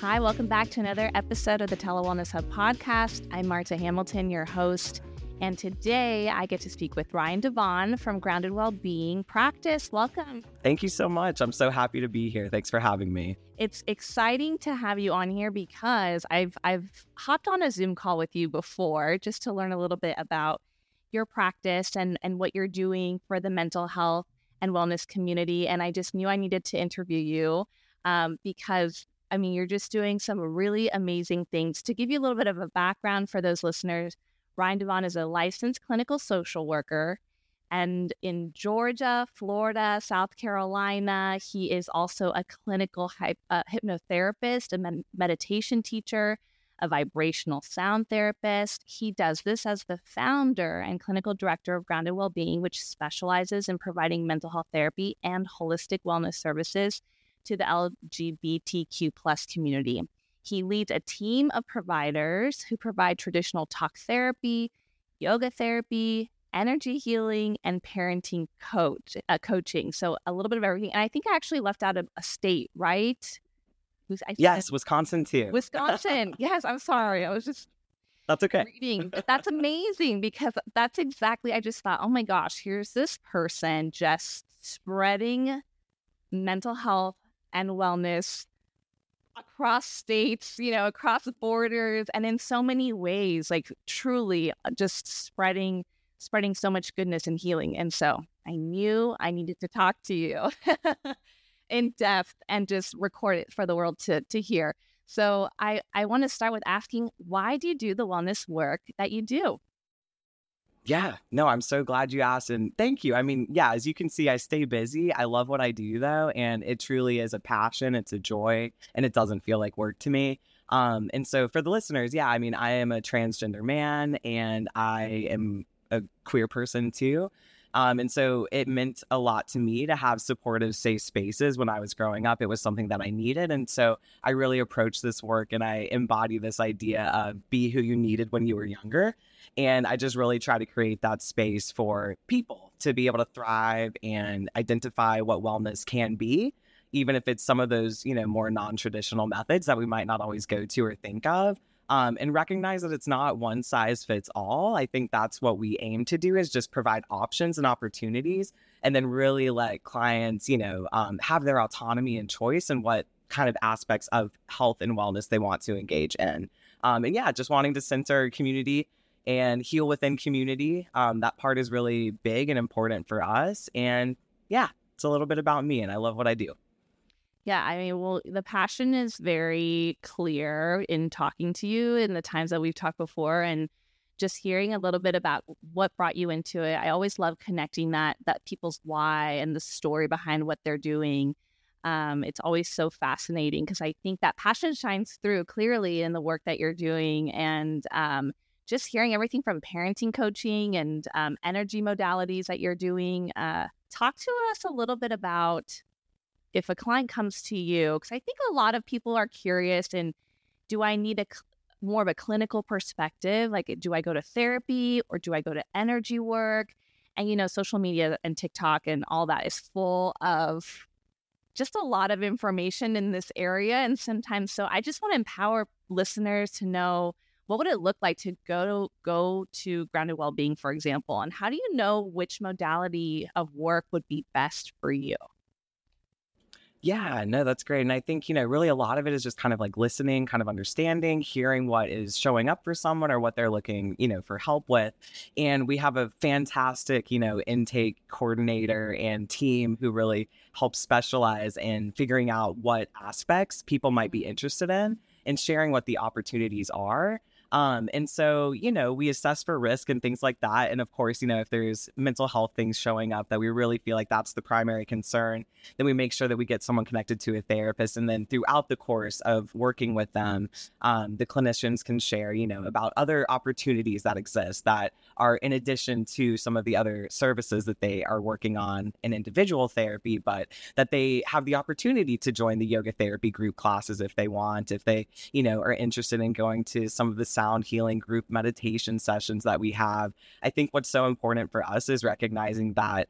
Hi, welcome back to another episode of the Telewellness Hub podcast. I'm Marta Hamilton, your host. And today I get to speak with Ryan DeVane from Grounded Wellbeing Practice. Welcome. Thank you so much. I'm so happy to be here. Thanks for having me. It's exciting to have you on here because I've I've hopped on a Zoom call with you before just to learn a little bit about your practice and and what you're doing for the mental health and wellness community. And I just knew I needed to interview you um, because I mean, you're just doing some really amazing things. To give you a little bit of a background for those listeners, Ryan DeVane is a licensed clinical social worker. And in Georgia, Florida, South Carolina, he is also a clinical hy- uh, hypnotherapist, a med- meditation teacher, a vibrational sound therapist. He does this as the founder and clinical director of Grounded Wellbeing, which specializes in providing mental health therapy and holistic wellness services to the LGBTQ plus community. He leads a team of providers who provide traditional talk therapy, yoga therapy, energy healing, and parenting coach uh, coaching. So a little bit of everything. And I think I actually left out a, a state, right? Who's, I yes, Wisconsin too. Wisconsin. yes, I'm sorry. I was just that's okay. Reading. That's amazing because that's exactly. I just thought, oh my gosh, here's this person just spreading mental health and wellness across states, you know, across borders and in so many ways, like truly uh, just spreading spreading so much goodness and healing. And so I knew I needed to talk to you in depth and just record it for the world to to hear. So I I want to start with asking why do you do the wellness work that you do? Yeah, no, I'm so glad you asked. And thank you. I mean, yeah, as you can see, I stay busy. I love what I do, though. And it truly is a passion, it's a joy, and it doesn't feel like work to me. Um, and so for the listeners, yeah, I mean, I am a transgender man and I am a queer person too. Um, and so it meant a lot to me to have supportive, safe spaces when I was growing up. It was something that I needed. And so I really approach this work and I embody this idea of be who you needed when you were younger. And I just really try to create that space for people to be able to thrive and identify what wellness can be, even if it's some of those, you know, more non traditional methods that we might not always go to or think of um, and recognize that it's not one size fits all. I think that's what we aim to do is just provide options and opportunities, and then really let clients, you know, um, have their autonomy and choice and what kind of aspects of health and wellness they want to engage in. Um, and yeah, just wanting to center community and heal within community. Um, that part is really big and important for us. And yeah, it's a little bit about me, and I love what I do. Yeah, I mean, well, the passion is very clear in talking to you in the times that we've talked before and just hearing a little bit about what brought you into it. I always love connecting that that people's why and the story behind what they're doing. Um, it's always so fascinating because I think that passion shines through clearly in the work that you're doing and um, just hearing everything from parenting coaching and um, energy modalities that you're doing. Uh, talk to us a little bit about if a client comes to you, because I think a lot of people are curious and do I need a more of a clinical perspective? Like, eh, do I go to therapy or do I go to energy work? And, you know, social media and TikTok and all that is full of just a lot of information in this area. And sometimes, so I just want to empower listeners to know what would it look like to go to go to grounded well-being, for example, and how do you know which modality of work would be best for you? Yeah, no, that's great. And I think, you know, really a lot of it is just kind of like listening, kind of understanding, hearing what is showing up for someone or what they're looking, you know, for help with. And we have a fantastic, you know, intake coordinator and team who really help specialize in figuring out what aspects people might be interested in and sharing what the opportunities are um, and so, you know, we assess for risk and things like that. And of course, you know, if there's mental health things showing up that we really feel like that's the primary concern, then we make sure that we get someone connected to a therapist. And then throughout the course of working with them, um, the clinicians can share, you know, about other opportunities that exist that are in addition to some of the other services that they are working on in individual therapy, but that they have the opportunity to join the yoga therapy group classes if they want, if they, you know, are interested in going to some of the sound healing group meditation sessions that we have. I think what's so important for us is recognizing that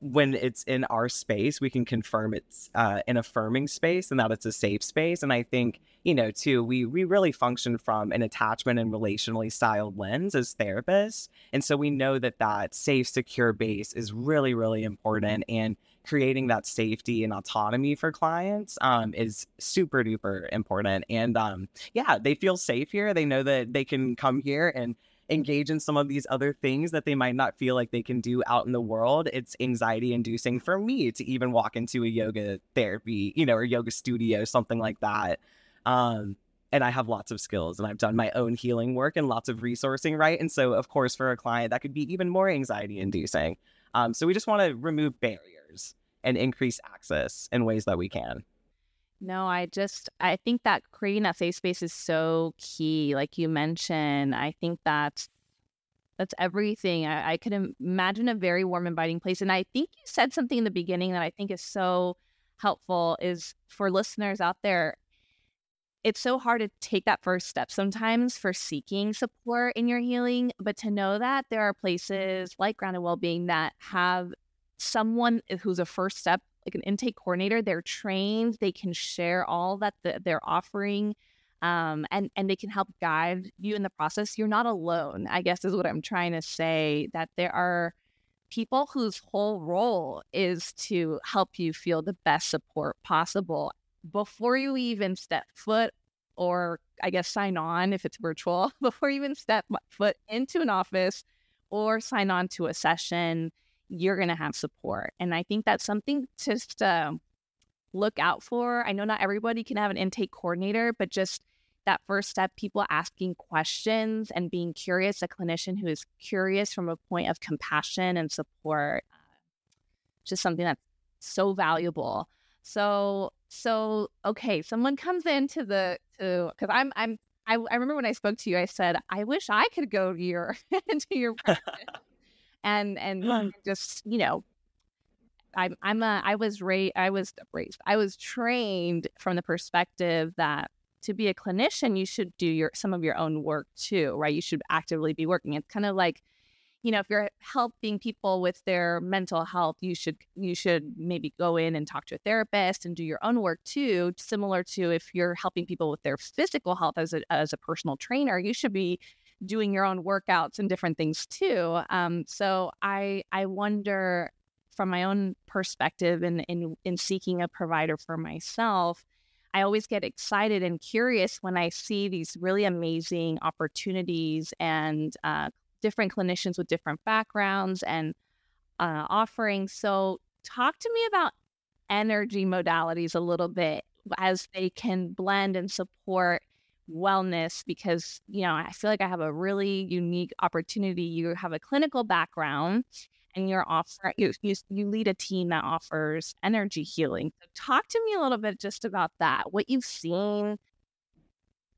when it's in our space, we can confirm it's uh, an affirming space and that it's a safe space. And I think, you know, too, we we really function from an attachment and relationally styled lens as therapists, and so we know that that safe, secure base is really, really important. And creating that safety and autonomy for clients um, is super duper important. And um, yeah, they feel safe here. They know that they can come here and engage in some of these other things that they might not feel like they can do out in the world. It's anxiety inducing for me to even walk into a yoga therapy, you know, or yoga studio, something like that. Um, and I have lots of skills and I've done my own healing work and lots of resourcing, right? And so, of course, for a client, that could be even more anxiety inducing. Um, so, we just want to remove barriers and increase access in ways that we can. No, I just I think that creating that safe space is so key. Like you mentioned, I think that's that's everything. I, I could imagine a very warm, inviting place. And I think you said something in the beginning that I think is so helpful is for listeners out there. It's so hard to take that first step sometimes for seeking support in your healing, but to know that there are places like Grounded Wellbeing that have someone who's a first step like an intake coordinator. They're trained. They can share all that the, they're offering, um, and and they can help guide you in the process. You're not alone. I guess is what I'm trying to say. That there are people whose whole role is to help you feel the best support possible before you even step foot or I guess sign on if it's virtual before you even step foot into an office or sign on to a session you're going to have support. And I think that's something just to look out for. I know not everybody can have an intake coordinator, but just that first step, people asking questions and being curious, a clinician who is curious from a point of compassion and support, just something that's so valuable. So, so okay, someone comes into the to because I'm I'm I, I remember when I spoke to you, I said I wish I could go to your into your practice and and just you know I'm I'm a I was raised I was raised I was trained from the perspective that to be a clinician you should do your some of your own work too right? You should actively be working. It's kind of like you know if you're helping people with their mental health you should you should maybe go in and talk to a therapist and do your own work too similar to if you're helping people with their physical health as a as a personal trainer you should be doing your own workouts and different things too. Um, so I I wonder from my own perspective in, in in seeking a provider for myself, I always get excited and curious when I see these really amazing opportunities and uh, different clinicians with different backgrounds and uh, offerings. So talk to me about energy modalities a little bit as they can blend and support wellness because you know i feel like i have a really unique opportunity. You have a clinical background and you're offering you, you, you lead a team that offers energy healing. So talk to me a little bit just about that what you've seen.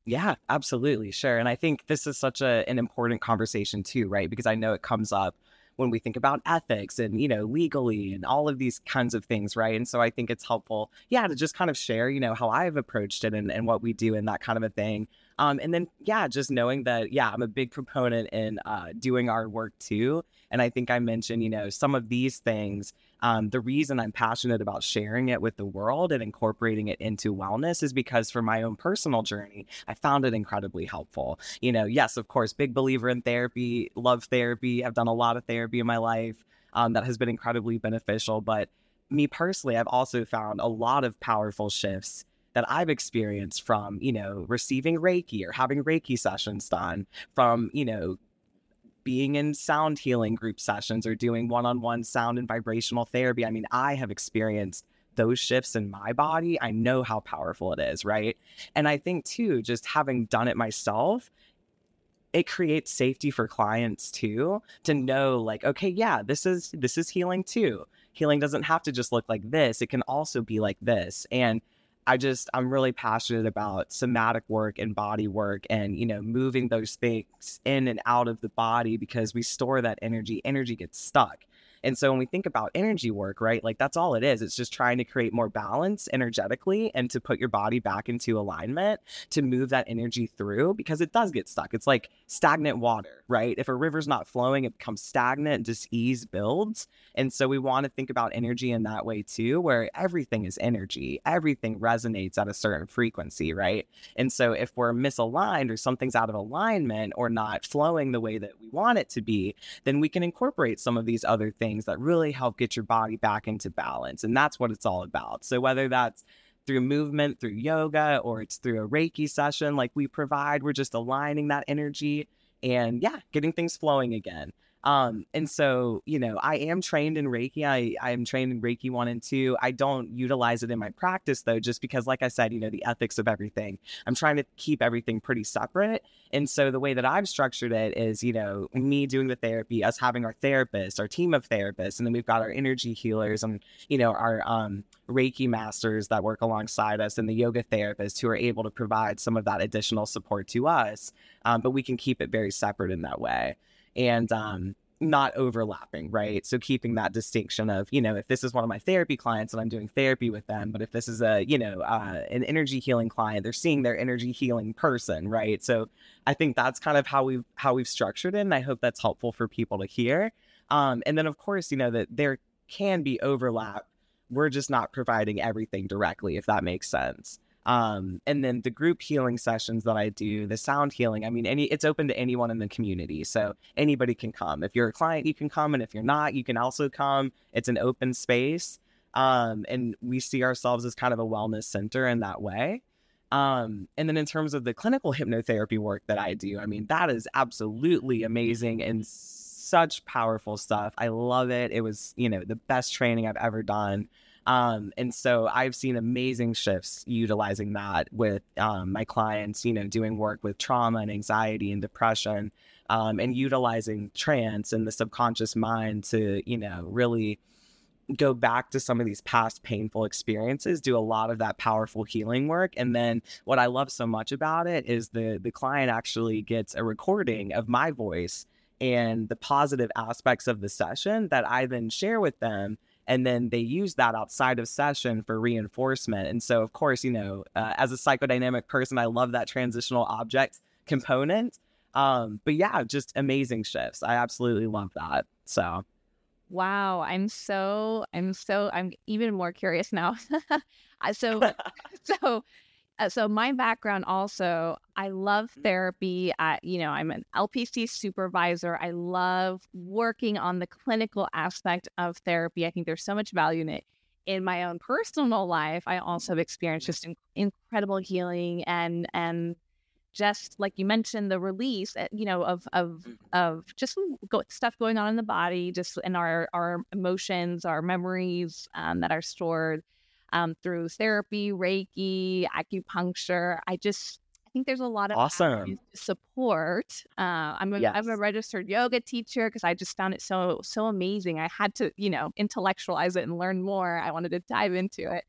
Yeah absolutely sure and i think this is such a, an important conversation too right because i know it comes up when we think about ethics and you know legally and all of these kinds of things right? And so i think it's helpful yeah to just kind of share you know how i've approached it and, and what we do and that kind of a thing. Um, and then yeah just knowing that yeah i'm a big proponent in uh, doing our work too. And i think i mentioned you know some of these things um, the reason I'm passionate about sharing it with the world and incorporating it into wellness is because for my own personal journey, I found it incredibly helpful. You know, yes, of course, big believer in therapy, love therapy. I've done a lot of therapy in my life um, that has been incredibly beneficial. But me personally, I've also found a lot of powerful shifts that I've experienced from, you know, receiving Reiki or having Reiki sessions done, from, you know, being in sound healing group sessions or doing one on one sound and vibrational therapy. I mean, I have experienced those shifts in my body. I know how powerful it is, right? And I think too, just having done it myself, it creates safety for clients too to know like okay yeah this is this is healing too healing doesn't have to just look like this it can also be like this and I just I'm really passionate about somatic work and body work and you know moving those things in and out of the body because we store that energy. Energy gets stuck And so when we think about energy work, right, like that's all it is. It's just trying to create more balance energetically and to put your body back into alignment to move that energy through because it does get stuck. It's like stagnant water, right? If a river's not flowing, it becomes stagnant, disease builds. And so we want to think about energy in that way too, where everything is energy, everything resonates at a certain frequency, right? And so if we're misaligned or something's out of alignment or not flowing the way that we want it to be, then we can incorporate some of these other things that really help get your body back into balance. And that's what it's all about. So whether that's through movement, through yoga, or it's through a Reiki session like we provide, we're just aligning that energy and yeah, getting things flowing again. Um, and so, you know, I am trained in Reiki. I, I am trained in Reiki one and two. I don't utilize it in my practice though, just because, like I said, you know, the ethics of everything. I'm trying to keep everything pretty separate. And so the way that I've structured it is, you know, me doing the therapy, us having our therapist, our team of therapists, and then we've got our energy healers and, you know, our um, Reiki masters that work alongside us and the yoga therapists who are able to provide some of that additional support to us. Um, but we can keep it very separate in that way and um, not overlapping, right? So keeping that distinction of, you know, if this is one of my therapy clients and I'm doing therapy with them, but if this is a, you know, uh, an energy healing client, they're seeing their energy healing person, right? So I think that's kind of how we've how we've structured it, and I hope that's helpful for people to hear. Um, and then of course, you know that there can be overlap. We're just not providing everything directly, if that makes sense. Um, and then the group healing sessions that I do, the sound healing, I mean, any it's open to anyone in the community. So anybody can come. If you're a client, you can come. And if you're not, you can also come. It's an open space. Um, and we see ourselves as kind of a wellness center in that way. Um, and then in terms of the clinical hypnotherapy work that I do, I mean, that is absolutely amazing and such powerful stuff. I love it. It was, you know, the best training I've ever done. Um, and so I've seen amazing shifts utilizing that with um, my clients, you know, doing work with trauma and anxiety and depression um, and utilizing trance and the subconscious mind to, you know, really go back to some of these past painful experiences do a lot of that powerful healing work. And then what i love so much about it is the the client actually gets a recording of my voice and the positive aspects of the session that i then share with them and then they use that outside of session for reinforcement. And so, of course, you know, uh, as a psychodynamic person, I love that transitional object component. Um, but yeah, just amazing shifts. I absolutely love that. So. Wow, I'm so I'm so I'm even more curious now. so so so my background also, I love mm-hmm. therapy. I, you know, I'm an LPC supervisor. I love working on the clinical aspect of therapy. I think there's so much value in it. In my own personal life, I also have experienced just in- incredible healing and and just like you mentioned, the release, eh, you know, of of mm-hmm. of just go- stuff going on in the body, just in our our emotions, our memories um, that are stored um, through therapy, Reiki, acupuncture. I just I think there's a lot of awesome support. Uh, I'm a, yes. I'm a registered yoga teacher because I just found it so so amazing. I had to you know intellectualize it and learn more. I wanted to dive into it,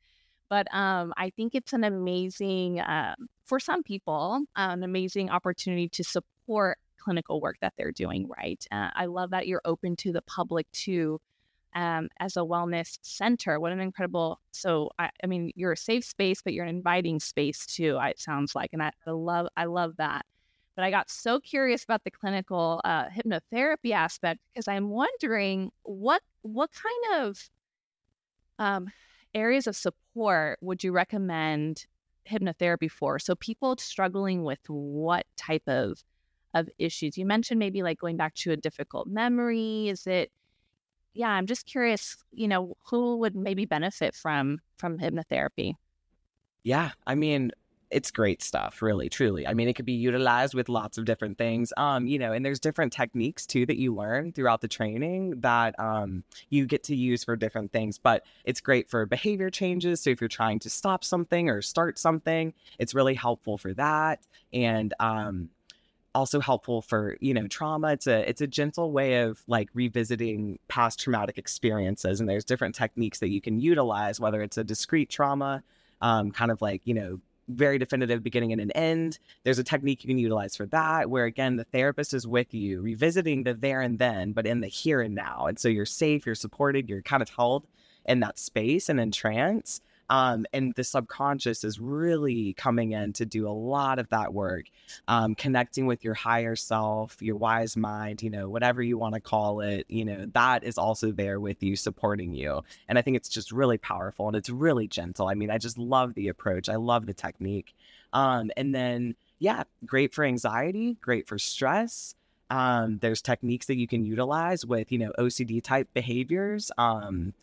but um, I think it's an amazing uh, for some people an amazing opportunity to support clinical work that they're doing. Right. Uh, I love that you're open to the public too um, as a wellness center. What an incredible! So I, I, mean, you're a safe space, but you're an inviting space too. It sounds like, and I, I love I love that. But I got so curious about the clinical uh, hypnotherapy aspect because I'm wondering what what kind of um, areas of support would you recommend hypnotherapy for? So people struggling with what type of of issues? You mentioned maybe like going back to a difficult memory. Is it yeah, I'm just curious, you know, who would maybe benefit from from hypnotherapy? Yeah, I mean, it's great stuff, really, truly. I mean, it could be utilized with lots of different things. Um, you know, and there's different techniques too that you learn throughout the training that um you get to use for different things. But it's great for behavior changes. So if you're trying to stop something or start something, it's really helpful for that. And um, also helpful for you know trauma it's a it's a gentle way of like revisiting past traumatic experiences and there's different techniques that you can utilize whether it's a discrete trauma um, kind of like you know very definitive beginning and an end. There's a technique you can utilize for that, where again, the therapist is with you, revisiting the there and then, but in the here and now. And so you're safe, you're supported, you're kind of held in that space and in trance. Um, and the subconscious is really coming in to do a lot of that work, um, connecting with your higher self, your wise mind, you know, whatever you want to call it, you know, that is also there with you, supporting you. And I think it's just really powerful and it's really gentle. I mean, I just love the approach, I love the technique. Um, and then, yeah, great for anxiety, great for stress. Um, there's techniques that you can utilize with, you know, OCD type behaviors. Um,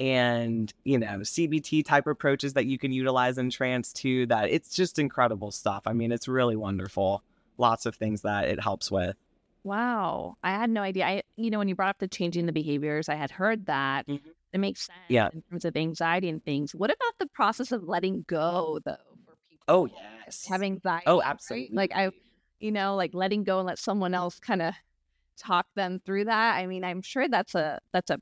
and you know CBT type approaches that you can utilize in trance too. That it's just incredible stuff. I mean, it's really wonderful. Lots of things that it helps with. Wow, I had no idea. I you know when you brought up the changing the behaviors, I had heard that. Mm-hmm. It makes sense yeah. in terms of anxiety and things. What about the process of letting go though for people? Oh yes, having anxiety. Oh, absolutely. Right? Like I, you know, like letting go and let someone else kind of talk them through that. I mean, I'm sure that's a that's a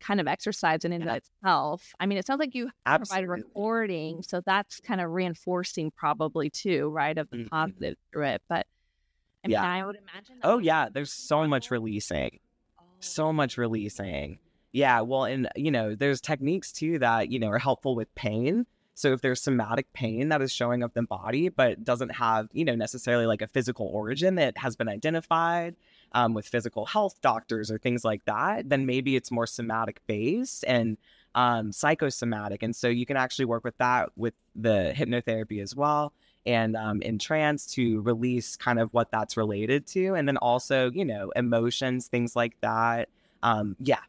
kind of exercise in and yeah. itself. I mean, it sounds like you Absolutely. provide recording, so that's kind of reinforcing probably too, right, of the mm-hmm. positive through it. But I mean, yeah. I would imagine. Oh yeah, there's so much releasing, oh. so much releasing. Yeah, well, and you know, there's techniques too that you know are helpful with pain. So if there's somatic pain that is showing up in the body, but doesn't have, you know, necessarily like a physical origin that has been identified, um, with physical health doctors or things like that, then maybe it's more somatic based and um, psychosomatic. And so you can actually work with that with the hypnotherapy as well and um, in trance to release kind of what that's related to. And then also, you know, emotions, things like that. Um, yeah,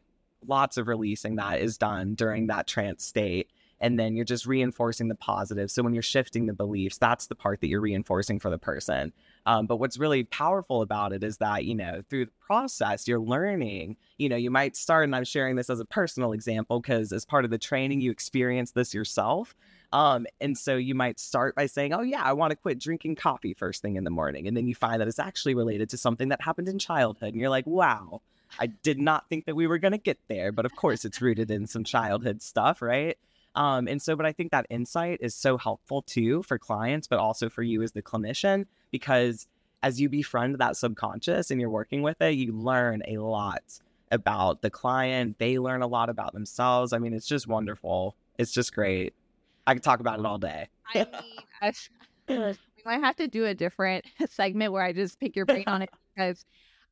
lots of releasing that is done during that trance state and then you're just reinforcing the positive. So when you're shifting the beliefs, that's the part that you're reinforcing for the person. Um, but what's really powerful about it is that, you know, through the process, you're learning. You know, you might start, and I'm sharing this as a personal example because as part of the training, you experience this yourself. Um, and so you might start by saying, Oh, yeah, I want to quit drinking coffee first thing in the morning. And then you find that it's actually related to something that happened in childhood. And you're like, Wow, I did not think that we were going to get there. But of course, it's rooted in some childhood stuff, right? Um, and so, but I think that insight is so helpful too for clients, but also for you as the clinician, because as you befriend that subconscious and you're working with it, you learn a lot about the client. They learn a lot about themselves. I mean, it's just wonderful. It's just great. I could talk about it all day. I mean, I, we might have to do a different segment where I just pick your brain on it because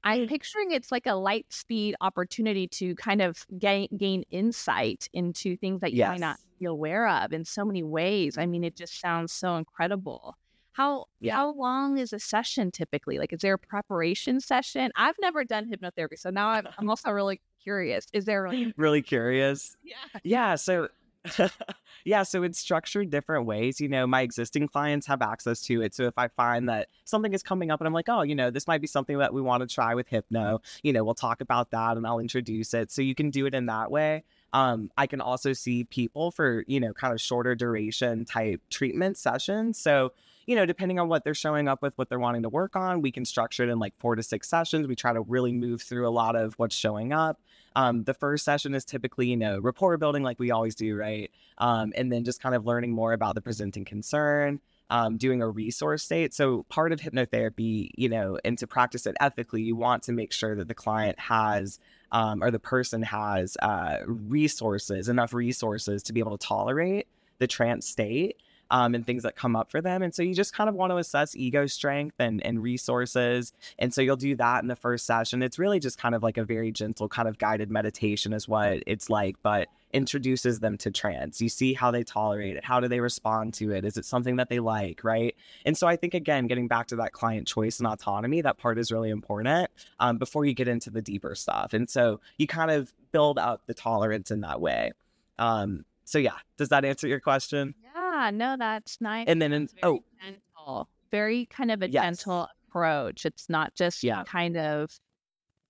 I'm mm-hmm. picturing it's like a light speed opportunity to kind of gain, gain insight into things that you yes. might not be aware of in so many ways. I mean, it just sounds so incredible. How yeah. how long is a session typically? Like, is there a preparation session? I've never done hypnotherapy, so now I'm, I'm also really curious. Is there really, really curious? Yeah. Yeah. So yeah, so it's structured different ways. You know, my existing clients have access to it. So if I find that something is coming up and I'm like, oh, you know, this might be something that we want to try with Hypno, you know, we'll talk about that and I'll introduce it. So you can do it in that way. Um, I can also see people for, you know, kind of shorter duration type treatment sessions. So, you know, depending on what they're showing up with, what they're wanting to work on, we can structure it in like four to six sessions. We try to really move through a lot of what's showing up. Um, the first session is typically, you know, rapport building like we always do, right? Um, and then just kind of learning more about the presenting concern, um, doing a resource state. So part of hypnotherapy, you know, and to practice it ethically, you want to make sure that the client has um, or the person has uh, resources, enough resources to be able to tolerate the trance state um, and things that come up for them. And so you just kind of want to assess ego strength and, and resources. And so you'll do that in the first session. It's really just kind of like a very gentle kind of guided meditation, is what it's like, but introduces them to trance. You see how they tolerate it. How do they respond to it? Is it something that they like? Right. And so I think, again, getting back to that client choice and autonomy, that part is really important um, before you get into the deeper stuff. And so you kind of build up the tolerance in that way. Um, so yeah, does that answer your question? Yeah, no, that's nice. And then, in, oh, gentle, very kind of a yes. gentle approach. It's not just yeah. kind of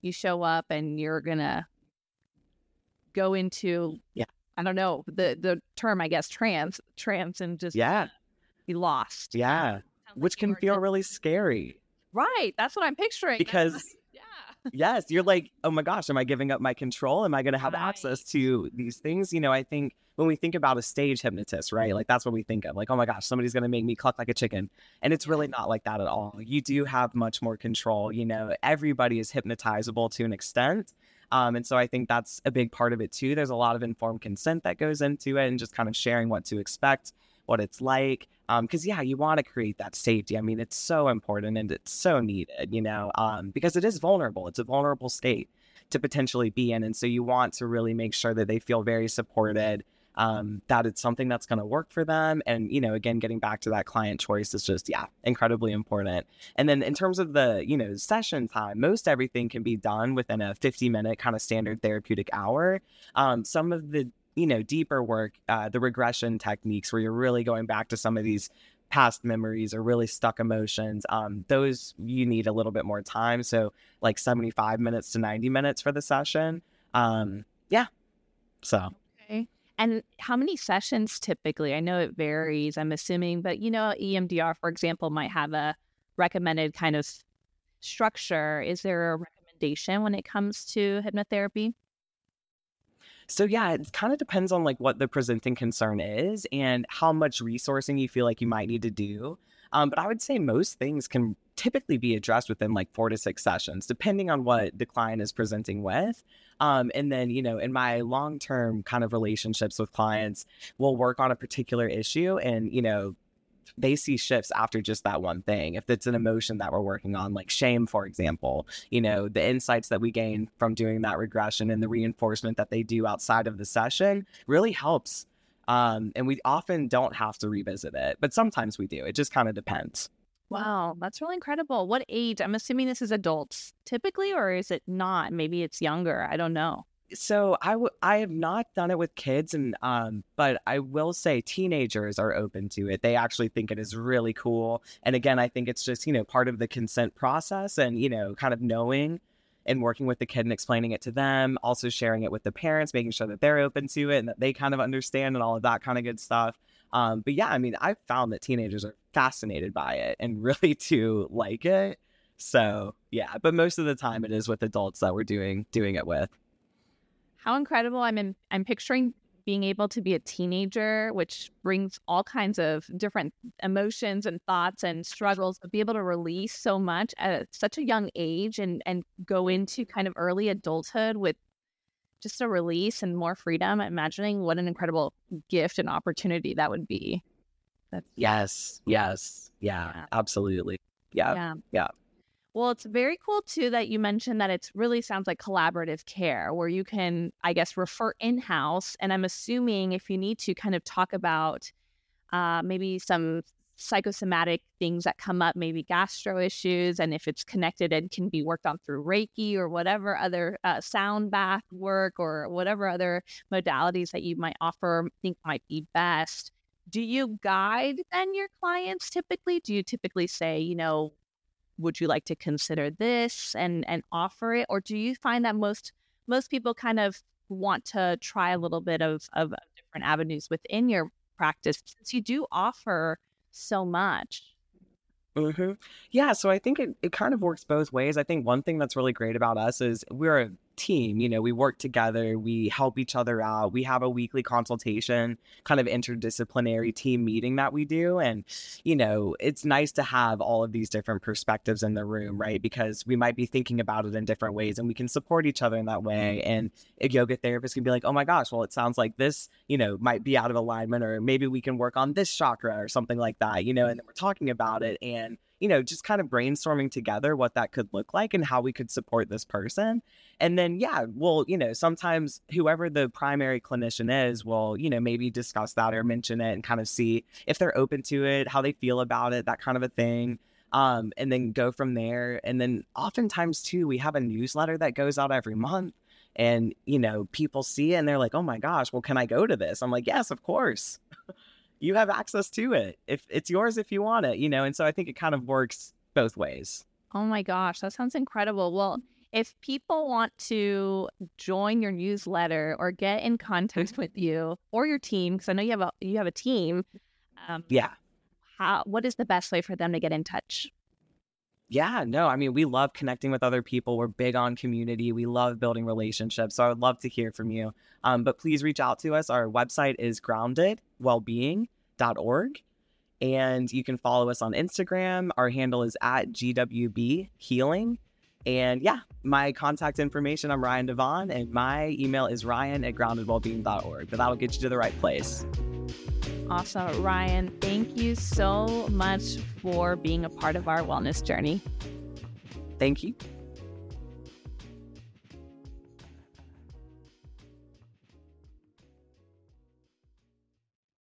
you show up and you're gonna go into yeah. I don't know the the term I guess trance trance and just yeah be lost. Yeah, which like can feel really scary. Right, that's what I'm picturing. Because yeah, yes, you're like, oh my gosh, am I giving up my control? Am I going to have Right. access to these things? You know, I think when we think about a stage hypnotist, right? Like that's what we think of. Like, oh my gosh, somebody's going to make me cluck like a chicken. And it's really not like that at all. You do have much more control. You know, everybody is hypnotizable to an extent. Um, and so I think that's a big part of it too. There's a lot of informed consent that goes into it and just kind of sharing what to expect, what it's like. Because, yeah, you want to create that safety. I mean, it's so important and it's so needed, you know, um, because it is vulnerable. It's a vulnerable state to potentially be in. And so you want to really make sure that they feel very supported, um, that it's something that's going to work for them. And, you know, again, getting back to that client choice is just, yeah, incredibly important. And then in terms of the, you know, session time, most everything can be done within a 50 minute kind of standard therapeutic hour. Um, some of the, you know, deeper work, uh, the regression techniques where you're really going back to some of these past memories or really stuck emotions, um, those you need a little bit more time. So like 75 minutes to 90 minutes for the session. Um, yeah. So Okay. And how many sessions typically? I know it varies, I'm assuming, but you know, EMDR, for example, might have a recommended kind of structure. Is there a recommendation when it comes to hypnotherapy? So yeah, it kind of depends on like what the presenting concern is and how much resourcing you feel like you might need to do. Um, but I would say most things can typically be addressed within like four to six sessions, depending on what the client is presenting with. Um, and then, you know, in my long term kind of relationships with clients, we'll work on a particular issue and, you know, they see shifts after just that one thing. If it's an emotion that we're working on, like shame, for example, you know, the insights that we gain from doing that regression and the reinforcement that they do outside of the session really helps. Um, and we often don't have to revisit it, but sometimes we do. It just kind of depends. Wow, that's really incredible. What age? I'm assuming this is adults typically, or is it not? Maybe it's younger. I don't know. So I w- I have not done it with kids, and um, but I will say teenagers are open to it. They actually think it is really cool. And again, I think it's just you know part of the consent process, and you know, kind of knowing and working with the kid and explaining it to them, also sharing it with the parents, making sure that they're open to it and that they kind of understand and all of that kind of good stuff. Um, but yeah, I mean, I've found that teenagers are fascinated by it and really do like it. So yeah, but most of the time it is with adults that we're doing doing it with. How incredible! I'm in, I'm picturing being able to be a teenager, which brings all kinds of different emotions and thoughts and struggles, but be able to release so much at such a young age and and go into kind of early adulthood with just a release and more freedom. Imagining what an incredible gift and opportunity that would be. That's Yes, yes, yeah, Yeah. absolutely. Yeah, yeah. yeah. Well, it's very cool too that you mentioned that it really sounds like collaborative care where you can, I guess, refer in house. And I'm assuming if you need to kind of talk about uh, maybe some psychosomatic things that come up, maybe gastro issues, and if it's connected and can be worked on through Reiki or whatever other uh, sound bath work or whatever other modalities that you might offer, think might be best. Do you guide then your clients typically? Do you typically say, you know, would you like to consider this and and offer it? Or do you find that most most people kind of want to try a little bit of of different avenues within your practice since you do offer so much? Hmm Yeah, so I think it, it kind of works both ways. I think one thing that's really great about us is we're a team. You know, we work together, we help each other out. We have a weekly consultation, kind of interdisciplinary team meeting that we do. And, you know, it's nice to have all of these different perspectives in the room, right? Because we might be thinking about it in different ways and we can support each other in that way. And a yoga therapist can be like, oh my gosh, well, it sounds like this, you know, might be out of alignment, or maybe we can work on this chakra or something like that, you know, and we're talking about it and, you know, just kind of brainstorming together what that could look like and how we could support this person. And then, yeah, well, you know, sometimes whoever the primary clinician is will, you know, maybe discuss that or mention it and kind of see if they're open to it, how they feel about it, that kind of a thing. Um, and then go from there. And then oftentimes, too, we have a newsletter that goes out every month. And, you know, people see it and they're like, oh my gosh, well, can I go to this? I'm like, yes, of course. you have access to it. If it's yours if you want it, you know. And so I think it kind of works both ways. oh my gosh that sounds incredible well if people want to join your newsletter or get in contact with you or your team because i know you have a you have a team um, Yeah. how what is the best way for them to get in touch Yeah, no, I mean, we love connecting with other people. We're big on community. We love building relationships. So I would love to hear from you. Um, but please reach out to us. Our website is groundedwellbeing.org. And you can follow us on Instagram. Our handle is at GWB Healing. And yeah, my contact information, I'm Ryan DeVane, and my email is ryan at groundedwellbeing.org. But that'll get you to the right place. Awesome. Ryan, thank you so much for being a part of our wellness journey. Thank you.